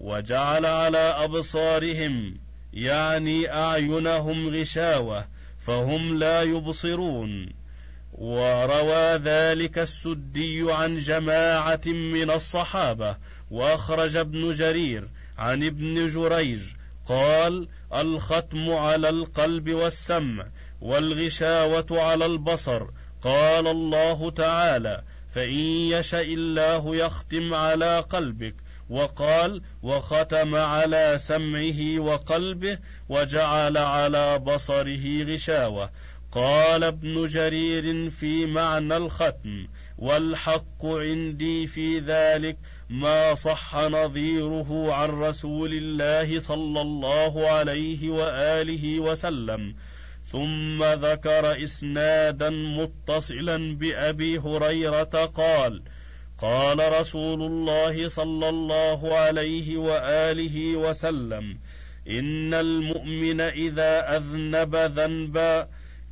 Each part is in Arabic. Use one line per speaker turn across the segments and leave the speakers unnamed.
وجعل على أبصارهم يعني أعينهم غشاوة فهم لا يبصرون. وروى ذلك السدي عن جماعة من الصحابة وأخرج ابن جرير عن ابن جريج قال الختم على القلب والسمع والغشاوة على البصر. قال الله تعالى فإن يشأ الله يختم على قلبك وقال وختم على سمعه وقلبه وجعل على بصره غشاوة. قال ابن جرير في معنى الختم والحق عندي في ذلك ما صح نظيره عن رسول الله صلى الله عليه وآله وسلم. ثم ذكر إسنادا متصلا بأبي هريرة قال قال رسول الله صلى الله عليه وآله وسلم إن المؤمن إذا أذنب ذنبا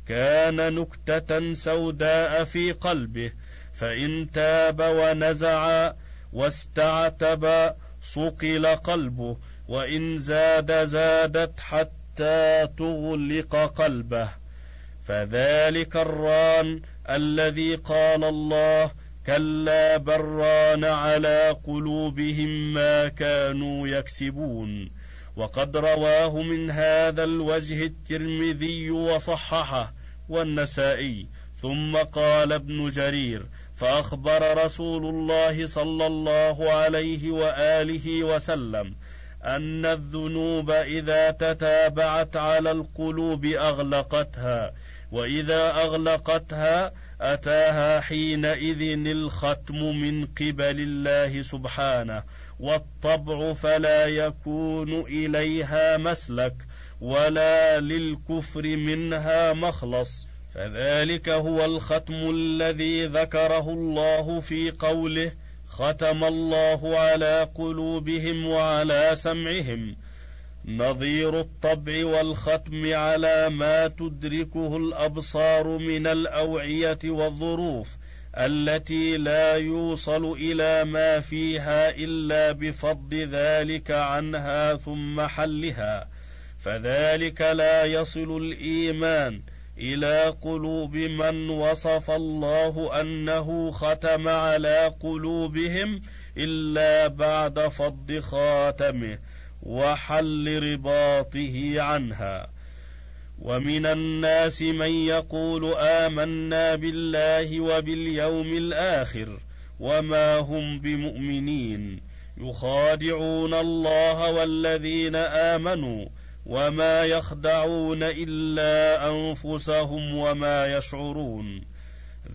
كان نكتة سوداء في قلبه فإن تاب ونزع واستعتب صقل قلبه وإن زاد زادت حتى تغلق قلبه. فذلك الران الذي قال الله كلا بران على قلوبهم ما كانوا يكسبون. وقد رواه من هذا الوجه الترمذي وصححه والنسائي. ثم قال ابن جرير فأخبر رسول الله صلى الله عليه وآله وسلم أن الذنوب إذا تتابعت على القلوب أغلقتها وإذا أغلقتها أتاها حينئذ الختم من قبل الله سبحانه والطبع فلا يكون إليها مسلك ولا للكفر منها مخلص. فذلك هو الختم الذي ذكره الله في قوله ختم الله على قلوبهم وعلى سمعهم نظير الطبع والختم على ما تدركه الأبصار من الأوعية والظروف التي لا يوصل إلى ما فيها إلا بفض ذلك عنها ثم حلها فذلك لا يصل الإيمان إلى قلوب من وصف الله أنه ختم على قلوبهم إلا بعد فض خاتمه. وحل رباطه عنها. ومن الناس من يقول آمنا بالله وباليوم الآخر وما هم بمؤمنين. يخادعون الله والذين آمنوا وما يخدعون إلا أنفسهم وما يشعرون.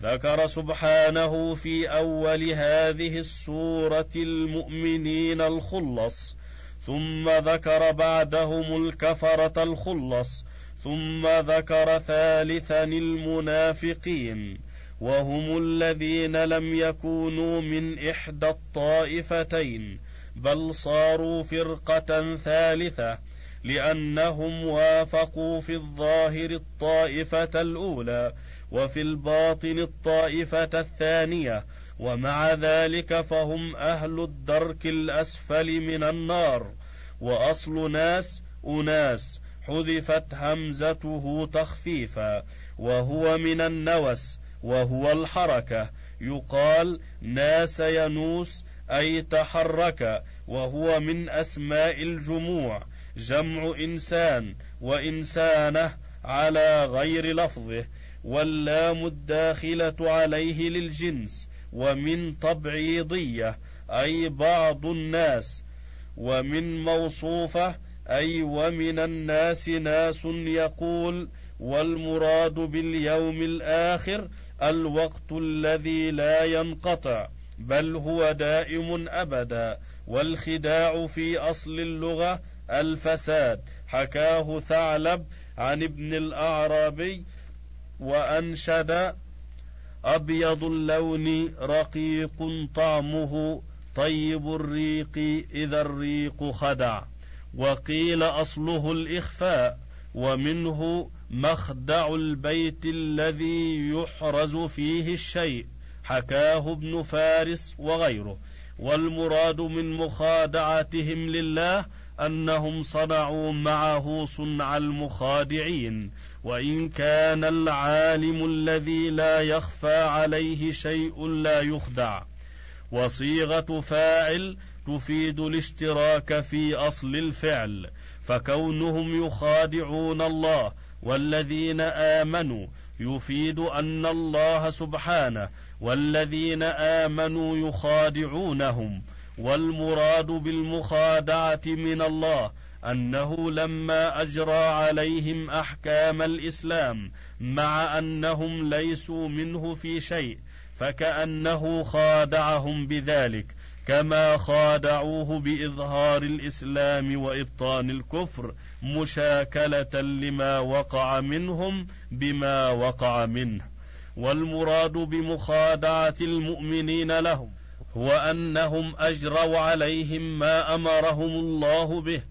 ذكر سبحانه في أول هذه السورة المؤمنين الخلص ثم ذكر بعدهم الكفرة الخلص ثم ذكر ثالثا المنافقين وهم الذين لم يكونوا من إحدى الطائفتين بل صاروا فرقة ثالثة لأنهم وافقوا في الظاهر الطائفة الأولى وفي الباطن الطائفة الثانية ومع ذلك فهم أهل الدرك الأسفل من النار وأصل ناس أناس حذفت همزته تخفيفا وهو من النوس وهو الحركة يقال ناس ينوس أي تحرك وهو من أسماء الجموع جمع إنسان وإنسانة على غير لفظه واللام الداخلة عليه للجنس ومن تبعيضية أي بعض الناس. ومن موصوفة أي ومن الناس ناس يقول والمراد باليوم الآخر الوقت الذي لا ينقطع بل هو دائم أبدا. والخداع في أصل اللغة الفساد. حكاه ثعلب عن ابن الأعرابي وأنشد أبيض اللون رقيق طعمه طيب الريق إذا الريق خدع. وقيل أصله الإخفاء ومنه مخدع البيت الذي يحرز فيه الشيء حكاه ابن فارس وغيره. والمراد من مخادعتهم لله أنهم صنعوا معه صنع المخادعين. وإن كان العالم الذي لا يخفى عليه شيء لا يخدع. وصيغة فاعل تفيد الاشتراك في أصل الفعل فكونهم يخادعون الله والذين آمنوا يفيد أن الله سبحانه والذين آمنوا يخادعونهم والمراد بالمخادعة من الله أنه لما أجرى عليهم أحكام الإسلام مع أنهم ليسوا منه في شيء فكأنه خادعهم بذلك كما خادعوه بإظهار الإسلام وإبطان الكفر مشاكلة لما وقع منهم بما وقع منه. والمراد بمخادعة المؤمنين لهم هو أنهم أجروا عليهم ما أمرهم الله به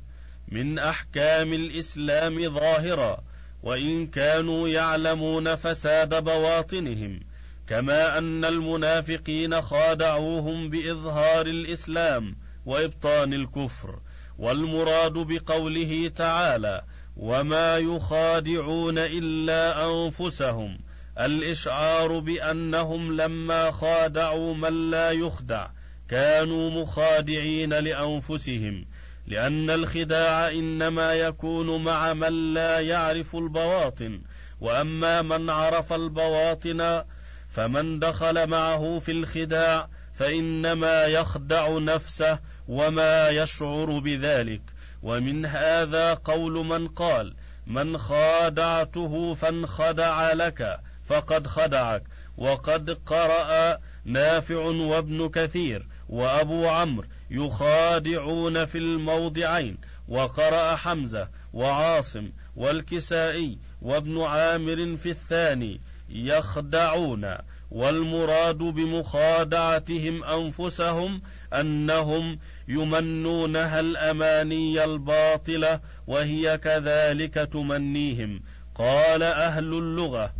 من أحكام الإسلام ظاهرا وإن كانوا يعلمون فساد بواطنهم كما أن المنافقين خادعوهم بإظهار الإسلام وإبطان الكفر والمراد بقوله تعالى وما يخادعون إلا أنفسهم الإشعار بأنهم لما خادعوا من لا يخدع كانوا مخادعين لأنفسهم. لأن الخداع إنما يكون مع من لا يعرف البواطن وأما من عرف البواطن فمن دخل معه في الخداع فإنما يخدع نفسه وما يشعر بذلك. ومن هذا قول من قال من خادعته فانخدع لك فقد خدعك وقد قرأ نافع وابن كثير وأبو عمرو يخادعون في الموضعين وقرأ حمزة وعاصم والكسائي وابن عامر في الثاني يخدعون والمراد بمخادعتهم أنفسهم أنهم يمنونها الأماني الباطلة وهي كذلك تمنيهم. قال أهل اللغة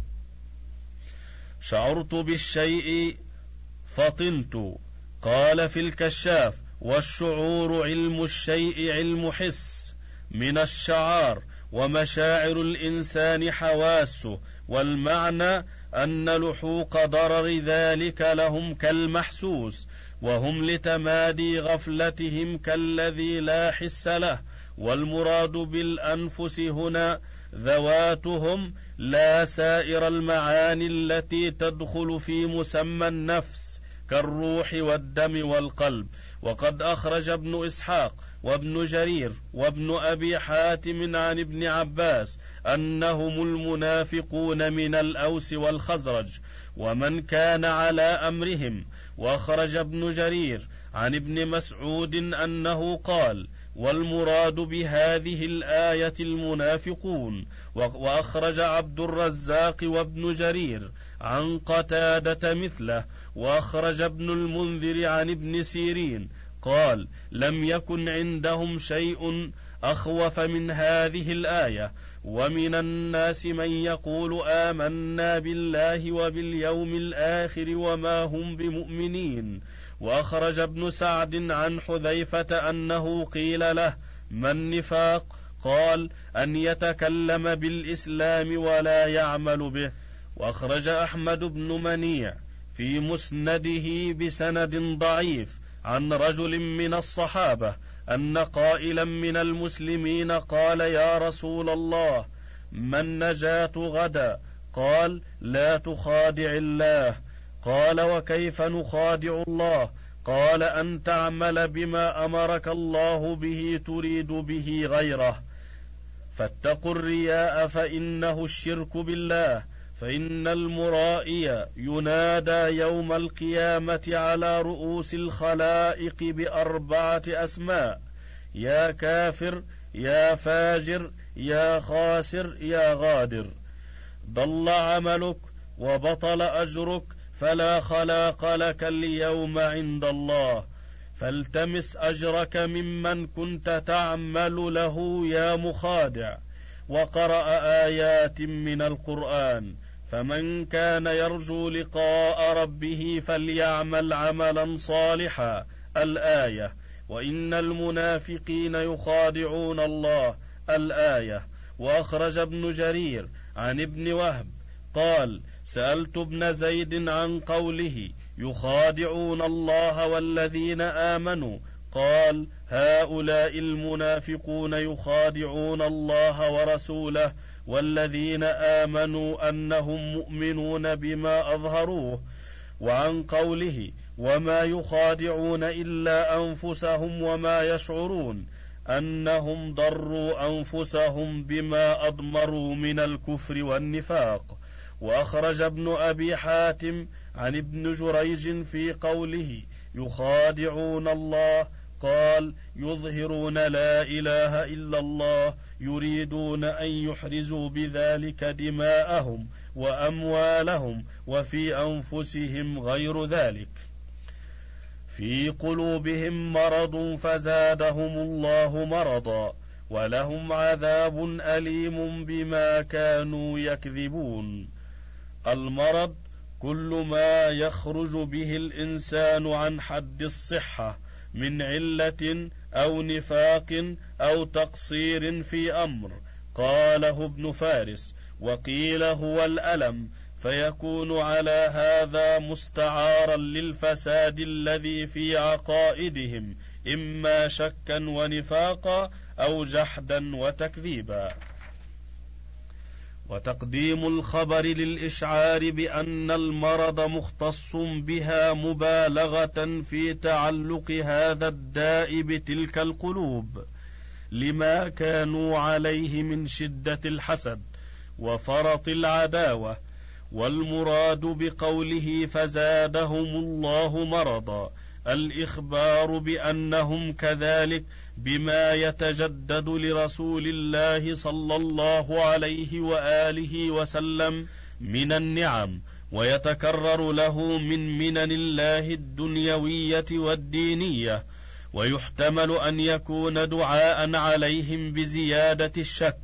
شعرت بالشيء فطنت قال في الكشاف والشعور علم الشيء علم حس من الشعار ومشاعر الإنسان حواسه والمعنى أن لحوق ضرر ذلك لهم كالمحسوس وهم لتمادي غفلتهم كالذي لا حس له والمراد بالأنفس هنا ذواتهم لا سائر المعاني التي تدخل في مسمى النفس كالروح والدم والقلب. وقد أخرج ابن إسحاق وابن جرير وابن أبي حاتم عن ابن عباس أنهم المنافقون من الأوس والخزرج ومن كان على أمرهم. وأخرج ابن جرير عن ابن مسعود أنه قال والمراد بهذه الآية المنافقون. وأخرج عبد الرزاق وابن جرير عن قتادة مثله وأخرج ابن المنذر عن ابن سيرين قال لم يكن عندهم شيء أخوف من هذه الآية ومن الناس من يقول آمنا بالله وباليوم الآخر وما هم بمؤمنين. وأخرج ابن سعد عن حذيفة أنه قيل له ما النفاق؟ قال أن يتكلم بالإسلام ولا يعمل به. وأخرج أحمد بن منيع في مسنده بسند ضعيف عن رجل من الصحابة أن قائلا من المسلمين قال يا رسول الله ما النجاة غدا؟ قال لا تخادع الله. قال وكيف نخادع الله؟ قال أن تعمل بما أمرك الله به تريد به غيره فاتقوا الرياء فإنه الشرك بالله. فإن المرائي ينادى يوم القيامة على رؤوس الخلائق بأربعة أسماء يا كافر يا فاجر يا خاسر يا غادر. ضل عملك وبطل أجرك فلا خلاق لك اليوم عند الله. فالتمس أجرك ممن كنت تعمل له يا مخادع وقرأ آيات من القرآن. فمن كان يرجو لقاء ربه فليعمل عملا صالحا. الآية وإن المنافقين يخادعون الله. الآية وأخرج ابن جرير عن ابن وهب قال سألت ابن زيد عن قوله يخادعون الله والذين آمنوا قال هؤلاء المنافقون يخادعون الله ورسوله والذين آمنوا أنهم مؤمنون بما أظهروه وعن قوله وما يخادعون إلا أنفسهم وما يشعرون أنهم ضروا أنفسهم بما أضمروا من الكفر والنفاق. وأخرج ابن أبي حاتم عن ابن جريج في قوله يخادعون الله قال يظهرون لا إله إلا الله يريدون أن يحرزوا بذلك دماءهم وأموالهم وفي أنفسهم غير ذلك. في قلوبهم مرض فزادهم الله مرضا ولهم عذاب أليم بما كانوا يكذبون. المرض كل ما يخرج به الإنسان عن حد الصحة من علة أو نفاق أو تقصير في أمر. قاله ابن فارس وقيل هو الألم فيكون على هذا مستعارا للفساد الذي في عقائدهم إما شكا ونفاقا أو جحدا وتكذيبا. وتقديم الخبر للإشعار بأن المرض مختص بها مبالغة في تعلق هذا الداء بتلك القلوب لما كانوا عليه من شدة الحسد وفرط العداوة والمراد بقوله فزادهم الله مرضا الإخبار بأنهم كذلك بما يتجدد لرسول الله صلى الله عليه وآله وسلم من النعم ويتكرر له من منن الله الدنيوية والدينية ويحتمل أن يكون دعاء عليهم بزيادة الشك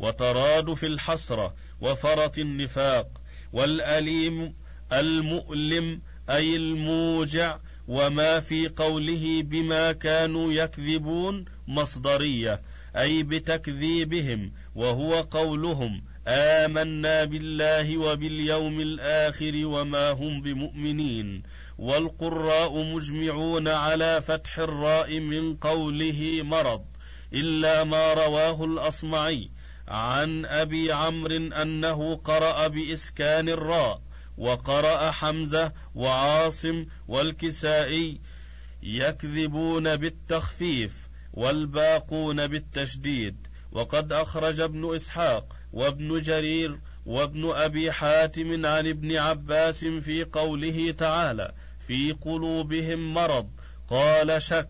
وترادف الحسرة وفرط النفاق والأليم المؤلم أي الموجع وما في قوله بما كانوا يكذبون مصدرية أي بتكذيبهم وهو قولهم آمنا بالله وباليوم الآخر وما هم بمؤمنين والقراء مجمعون على فتح الراء من قوله مرض إلا ما رواه الأصمعي عن أبي عمرو أنه قرأ بإسكان الراء. وقرأ حمزة وعاصم والكسائي يكذبون بالتخفيف والباقون بالتشديد. وقد أخرج ابن إسحاق وابن جرير وابن أبي حاتم عن ابن عباس في قوله تعالى في قلوبهم مرض قال شك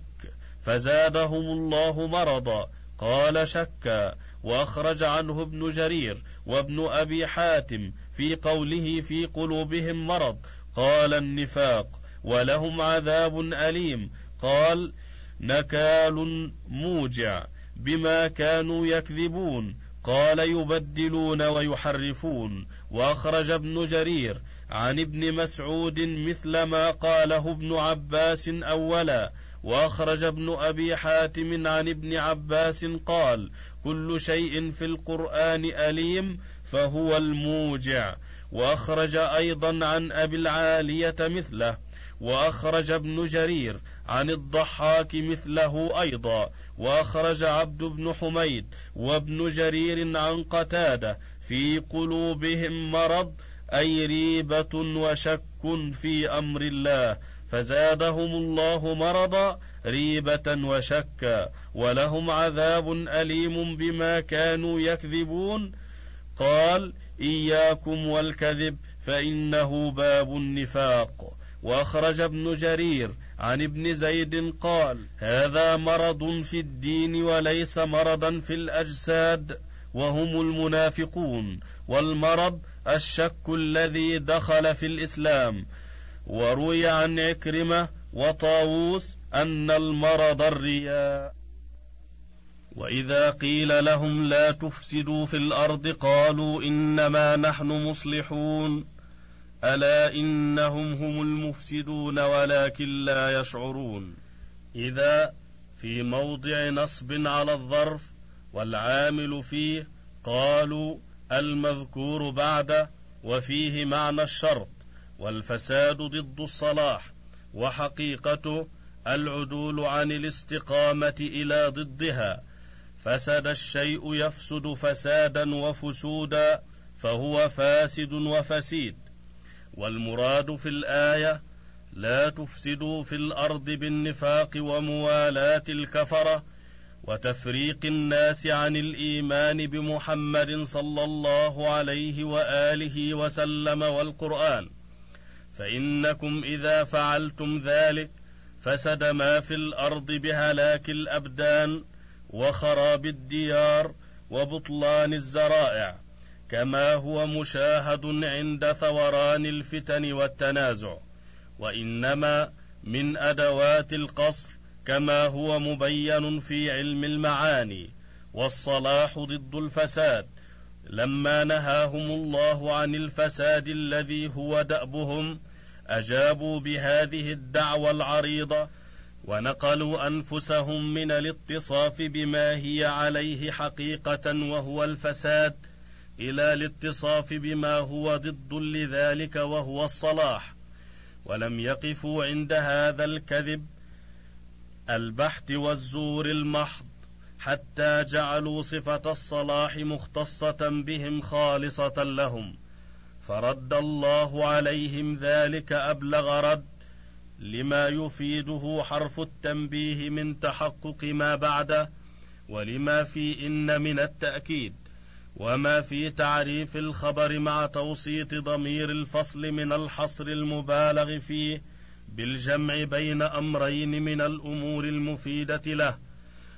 فزادهم الله مرضا. قال شكا وأخرج عنه ابن جرير وابن أبي حاتم في قوله في قلوبهم مرض. قال النفاق ولهم عذاب أليم. قال نكال موجع بما كانوا يكذبون. قال يبدلون ويحرفون. وأخرج ابن جرير عن ابن مسعود مثل ما قاله ابن عباس أولا. وأخرج ابن أبي حاتم عن ابن عباس قال كل شيء في القرآن أليم فهو الموجع. وأخرج أيضا عن أبي العالية مثله وأخرج ابن جرير عن الضحاك مثله أيضا وأخرج عبد بن حميد وابن جرير عن قتادة في قلوبهم مرض أي ريبة وشك في أمر الله. فزادهم الله مرضا ريبة وشكا ولهم عذاب أليم بما كانوا يكذبون. قال إياكم والكذب فإنه باب النفاق. وأخرج ابن جرير عن ابن زيد قال هذا مرض في الدين وليس مرضا في الأجساد وهم المنافقون. والمرض الشك الذي دخل في الإسلام. وروي عن عكرمة وطاووس أن المرض الرياء. واذا قيل لهم لا تفسدوا في الأرض قالوا انما نحن مصلحون الا انهم هم المفسدون ولكن لا يشعرون إذا في موضع نصب على الظرف والعامل فيه قالوا المذكور بعده وفيه معنى الشرط والفساد ضد الصلاح وحقيقته العدول عن الاستقامه إلى ضدها فسد الشيء يفسد فسادا وفسودا فهو فاسد وفسيد. والمراد في الآية لا تفسدوا في الأرض بالنفاق وموالاة الكفرة وتفريق الناس عن الإيمان بمحمد صلى الله عليه وآله وسلم والقرآن. فإنكم إذا فعلتم ذلك فسد ما في الأرض بهلاك الأبدان وخراب الديار وبطلان الزرائع كما هو مشاهد عند ثوران الفتن والتنازع وإنما من أدوات القصر كما هو مبين في علم المعاني والصلاح ضد الفساد. لما نهاهم الله عن الفساد الذي هو دأبهم أجابوا بهذه الدعوة العريضة ونقلوا أنفسهم من الاتصاف بما هي عليه حقيقة وهو الفساد إلى الاتصاف بما هو ضد لذلك وهو الصلاح. ولم يقفوا عند هذا الكذب البحث والزور المحض حتى جعلوا صفة الصلاح مختصة بهم خالصة لهم. فرد الله عليهم ذلك أبلغ رد. لما يفيده حرف التنبيه من تحقق ما بعده ولما في إن من التأكيد وما في تعريف الخبر مع توسيط ضمير الفصل من الحصر المبالغ فيه بالجمع بين أمرين من الأمور المفيدة له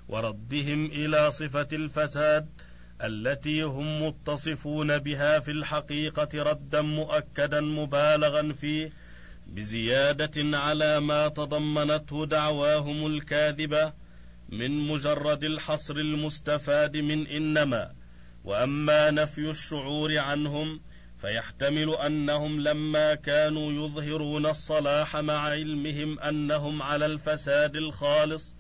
وردهم إلى صفة الفساد التي هم متصفون بها في الحقيقة ردا مؤكدا مبالغا فيه بزيادة على ما تضمنته دعواهم الكاذبة من مجرد الحصر المستفاد من إنما. وأما نفي الشعور عنهم فيحتمل أنهم لما كانوا يظهرون الصلاح مع علمهم أنهم على الفساد الخالص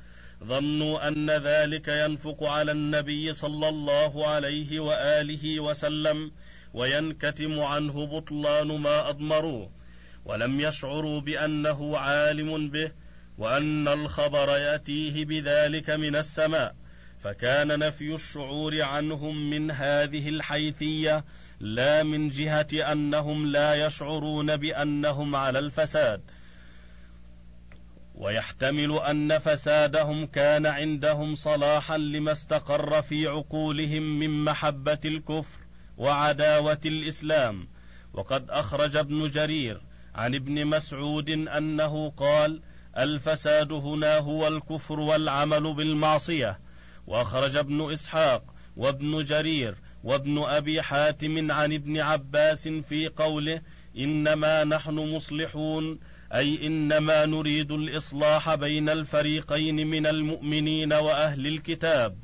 ظنوا أن ذلك ينفق على النبي صلى الله عليه وآله وسلم وينكتم عنه بطلان ما أضمروه. ولم يشعروا بأنه عالم به وأن الخبر يأتيه بذلك من السماء فكان نفي الشعور عنهم من هذه الحيثية لا من جهة أنهم لا يشعرون بأنهم على الفساد. ويحتمل أن فسادهم كان عندهم صلاحا لما استقر في عقولهم من محبة الكفر وعداوة الإسلام. وقد أخرج ابن جرير عن ابن مسعود أنه قال الفساد هنا هو الكفر والعمل بالمعصية. وأخرج ابن إسحاق وابن جرير وابن أبي حاتم عن ابن عباس في قوله إنما نحن مصلحون أي إنما نريد الإصلاح بين الفريقين من المؤمنين وأهل الكتاب.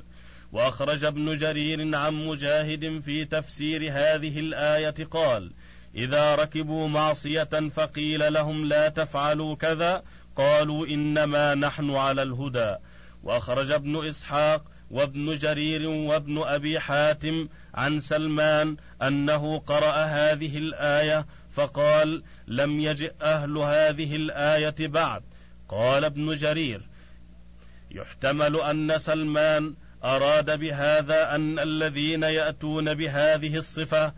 وأخرج ابن جرير عن مجاهد في تفسير هذه الآية قال إذا ركبوا معصية فقيل لهم لا تفعلوا كذا قالوا إنما نحن على الهدى. وأخرج ابن إسحاق وابن جرير وابن أبي حاتم عن سلمان أنه قرأ هذه الآية فقال لم يجئ أهل هذه الآية بعد قال ابن جرير يحتمل أن سلمان أراد بهذا أن الذين يأتون بهذه الصفة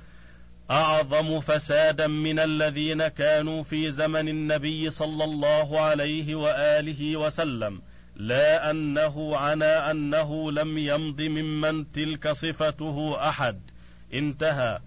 أعظم فسادا من الذين كانوا في زمن النبي صلى الله عليه وآله وسلم لا أنه عنى أنه لم يمض ممن تلك صفته أحد. انتهى.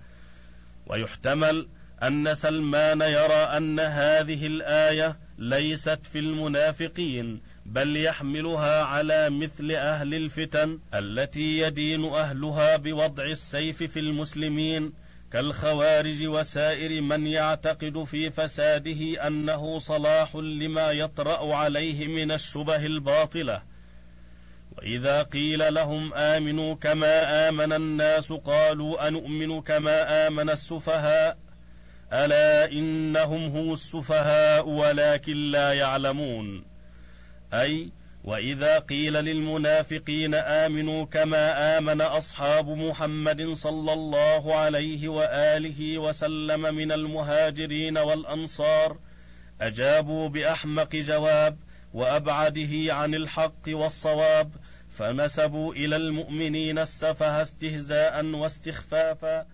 ويحتمل أن سلمان يرى أن هذه الآية ليست في المنافقين بل يحملها على مثل أهل الفتن التي يدين أهلها بوضع السيف في المسلمين كالخوارج وسائر من يعتقد في فساده أنه صلاح لما يطرأ عليه من الشبه الباطلة. وإذا قيل لهم آمنوا كما آمن الناس قالوا انومن كما آمن السفهاء. ألا إنهم هم السفهاء ولكن لا يعلمون. أي وإذا قيل للمنافقين آمنوا كما آمن أصحاب محمد صلى الله عليه وآله وسلم من المهاجرين والأنصار أجابوا بأحمق جواب وأبعده عن الحق والصواب فنسبوا إلى المؤمنين السفه استهزاء واستخفافا.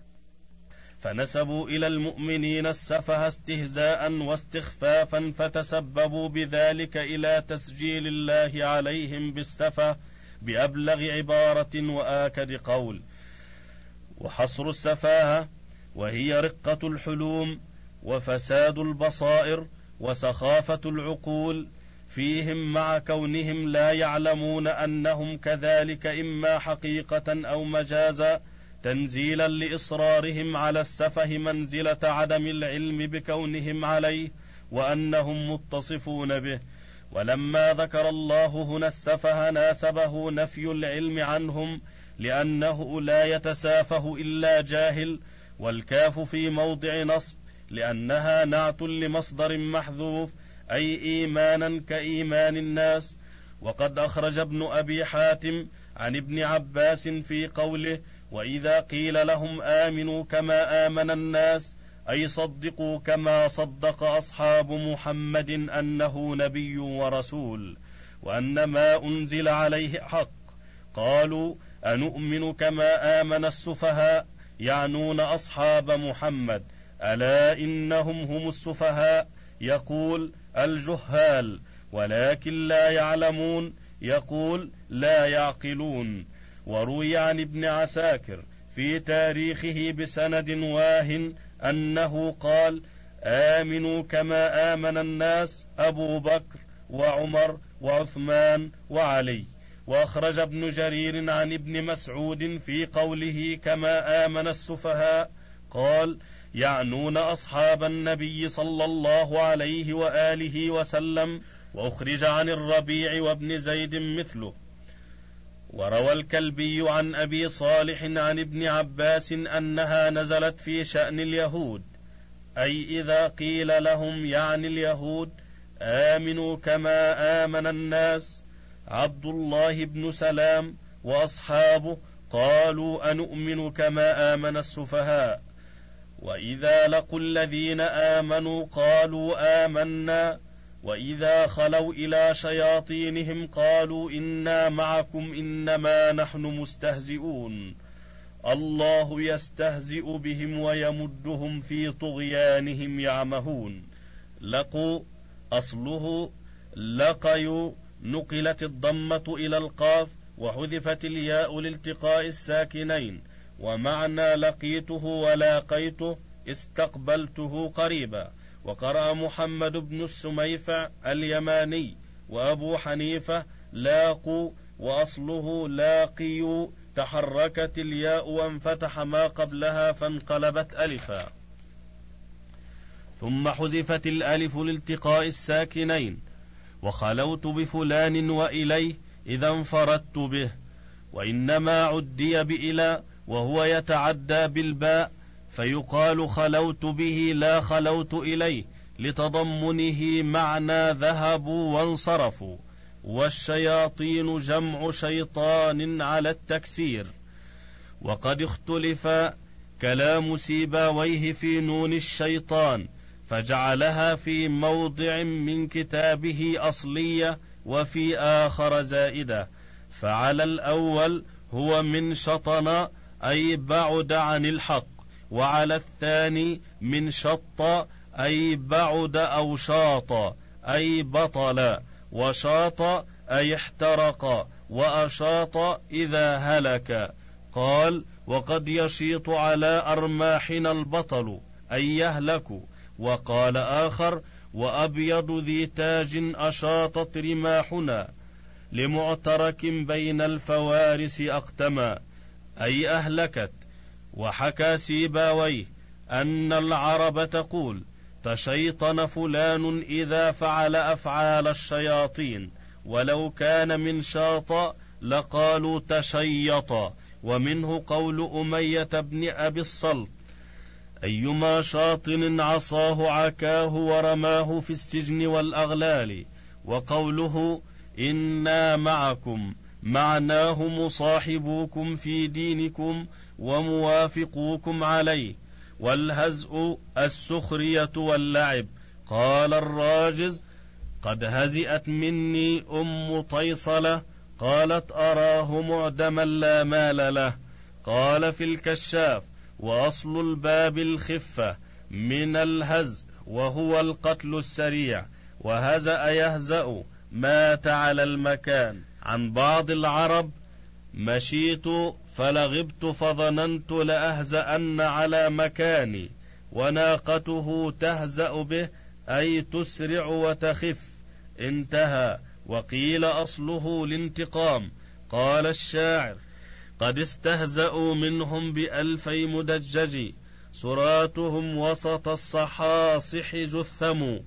فنسبوا إلى المؤمنين السفه استهزاء واستخفافا فتسببوا بذلك إلى تسجيل الله عليهم بالسفه بأبلغ عبارة وآكد قول. وحصر السفاهة وهي رقة الحلوم وفساد البصائر وسخافة العقول فيهم مع كونهم لا يعلمون أنهم كذلك إما حقيقة أو مجازا تنزيلا لإصرارهم على السفه منزلة عدم العلم بكونهم عليه وأنهم متصفون به. ولما ذكر الله هنا السفه ناسبه نفي العلم عنهم لأنه لا يتسافه إلا جاهل والكاف في موضع نصب لأنها نعت لمصدر محذوف أي إيمانا كإيمان الناس. وقد أخرج ابن أبي حاتم عن ابن عباس في قوله وإذا قيل لهم آمنوا كما آمن الناس أي صدقوا كما صدق أصحاب محمد أنه نبي ورسول وأن ما أنزل عليه حق. قالوا أنؤمن كما آمن السفهاء يعنون أصحاب محمد ألا إنهم هم السفهاء؟ يقول الجهال ولكن لا يعلمون يقول لا يعقلون. وروي عن ابن عساكر في تاريخه بسند واه أنه قال آمنوا كما آمن الناس أبو بكر وعمر وعثمان وعلي. وأخرج ابن جرير عن ابن مسعود في قوله كما آمن السفهاء قال يعنون أصحاب النبي صلى الله عليه وآله وسلم. وأخرج عن الربيع وابن زيد مثله. وروى الكلبي عن أبي صالح عن ابن عباس أنها نزلت في شأن اليهود. أي إذا قيل لهم يعني اليهود آمنوا كما آمن الناس. عبد الله بن سلام وأصحابه قالوا أنؤمن كما آمن السفهاء. وإذا لقوا الذين آمنوا قالوا آمنا. واذا خلوا إلى شياطينهم قالوا أنا معكم انما نحن مستهزئون الله يستهزئ بهم ويمدهم في طغيانهم يعمهون لقوا اصله لقيوا نقلت الضمه إلى القاف وحذفت الياء لالتقاء الساكنين ومعنى لقيته ولاقيته استقبلته قريبا وقرأ محمد بن السميفع اليماني وأبو حنيفة لاقوا وأصله لاقيوا تحركت الياء وانفتح ما قبلها فانقلبت ألفا. ثم حذفت الألف لالتقاء الساكنين. وخلوت بفلان وإليه إذا انفردت به. وإنما عدي بإلى وهو يتعدى بالباء فيقال خلوت به لا خلوت إليه لتضمنه معنى ذهبوا وانصرفوا والشياطين جمع شيطان على التكسير وقد اختلف كلام سيباويه في نون الشيطان فجعلها في موضع من كتابه أصلية وفي آخر زائدة فعلى الأول هو من شطن أي بعد عن الحق وعلى الثاني من شط أي بعد أو شاط أي بطل وشاط أي احترق وأشاط إذا هلك. قال وقد يشيط على أرماحنا البطل أي يهلك. وقال آخر وأبيض ذي تاج أشاطت رماحنا لمعترك بين الفوارس أقتما أي أهلكت. وحكى سيباويه أن العرب تقول تشيطن فلان إذا فعل أفعال الشياطين ولو كان من شاط لقالوا تشيط. ومنه قول أمية بن أبي الصلت أيما شاطن عصاه عكاه ورماه في السجن والأغلال وقوله إنا معكم معناه مصاحبوكم في دينكم وموافقوكم عليه والهزء السخرية واللعب. قال الراجز قد هزئت مني أم طيصلة قالت أراه معدما لا مال له. قال في الكشاف وأصل الباب الخفة من الهزء وهو القتل السريع. وهزأ يهزأ مات على المكان. عن بعض العرب مشيت فلغبت فظننت لأهزأن على مكاني وناقته تهزأ به أي تسرع وتخف. انتهى وقيل أصله الانتقام قال الشاعر قد استهزأوا منهم بألفي مدجج سراتهم وسط الصحاصح جثموا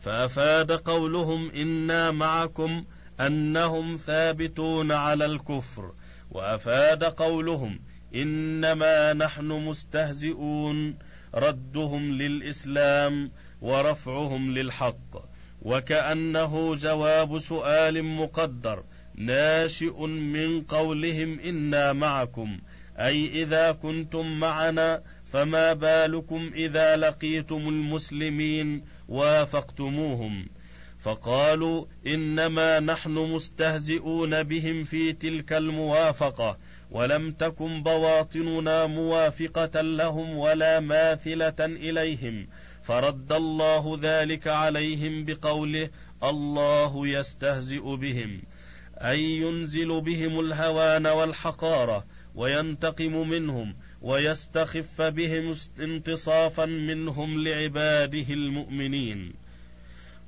فأفاد قولهم إنا معكم أنهم ثابتون على الكفر. وأفاد قولهم إنما نحن مستهزئون ردهم للإسلام ورفعهم للحق وكأنه جواب سؤال مقدر ناشئ من قولهم إنا معكم أي إذا كنتم معنا فما بالكم إذا لقيتم المسلمين وافقتموهم فقالوا إنما نحن مستهزئون بهم في تلك الموافقة ولم تكن بواطننا موافقة لهم ولا ماثلة إليهم. فرد الله ذلك عليهم بقوله الله يستهزئ بهم أي ينزل بهم الهوان والحقارة وينتقم منهم ويستخف بهم انتصافا منهم لعباده المؤمنين.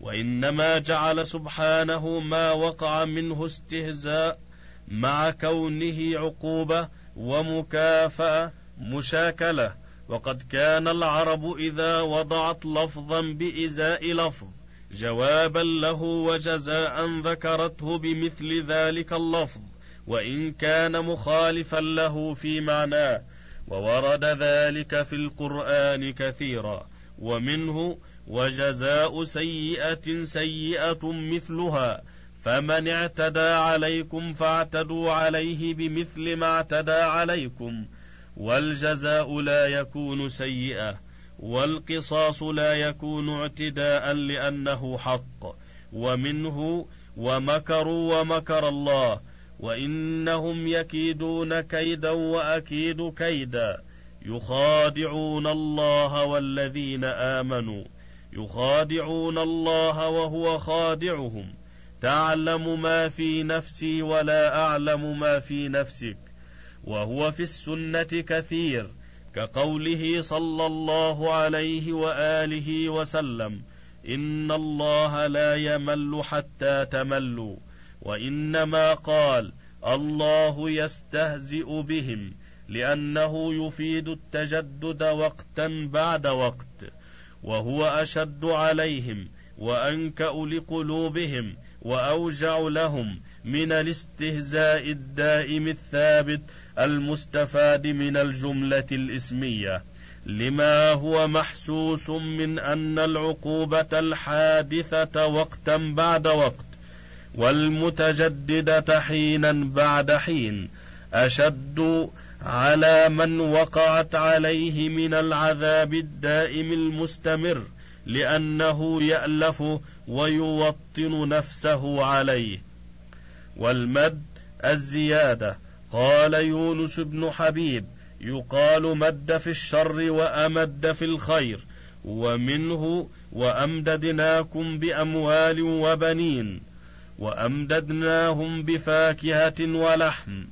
وإنما جعل سبحانه ما وقع منه استهزاء مع كونه عقوبة ومكافأة مشاكلة. وقد كان العرب إذا وضعت لفظا بإزاء لفظ جوابا له وجزاء ذكرته بمثل ذلك اللفظ وإن كان مخالفا له في معناه وورد ذلك في القرآن كثيرا ومنه وجزاء سيئة سيئة مثلها فمن اعتدى عليكم فاعتدوا عليه بمثل ما اعتدى عليكم والجزاء لا يكون سيئا والقصاص لا يكون اعتداء لأنه حق ومنه ومكروا ومكر الله وإنهم يكيدون كيدا وأكيد كيدا يخادعون الله والذين آمنوا. يخادعون الله وهو خادعهم. تعلم ما في نفسي ولا أعلم ما في نفسك. وهو في السنة كثير كقوله صلى الله عليه وآله وسلم إن الله لا يمل حتى تملوا. وإنما قال الله يستهزئ بهم لأنه يفيد التجدد وقتا بعد وقت. وهو أشد عليهم وأنكأ لقلوبهم وأوجع لهم من الاستهزاء الدائم الثابت المستفاد من الجملة الإسمية. لما هو محسوس من أن العقوبة الحادثة وقتا بعد وقت والمتجددة حينا بعد حين أشد على من وقعت عليه من العذاب الدائم المستمر لأنه يألف ويوطن نفسه عليه. والمد الزيادة قال يونس بن حبيب يقال مد في الشر وأمد في الخير ومنه وأمددناكم بأموال وبنين وأمددناهم بفاكهة ولحم.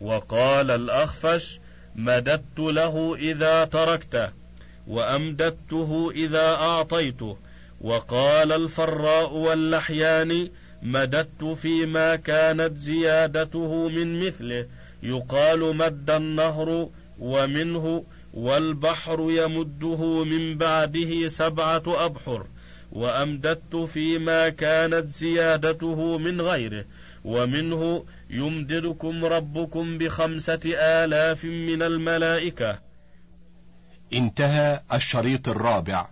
وقال الأخفش مددت له إذا تركته وأمددته إذا أعطيته. وقال الفراء واللحيان مددت فيما كانت زيادته من مثله. يقال مد النهر ومنه والبحر يمده من بعده سبعة أبحر. وأمددت فيما كانت زيادته من غيره. ومنه يمددكم ربكم بخمسة آلاف من الملائكة.
انتهى الشريط الرابع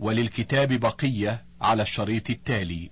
وللكتاب بقية على الشريط التالي.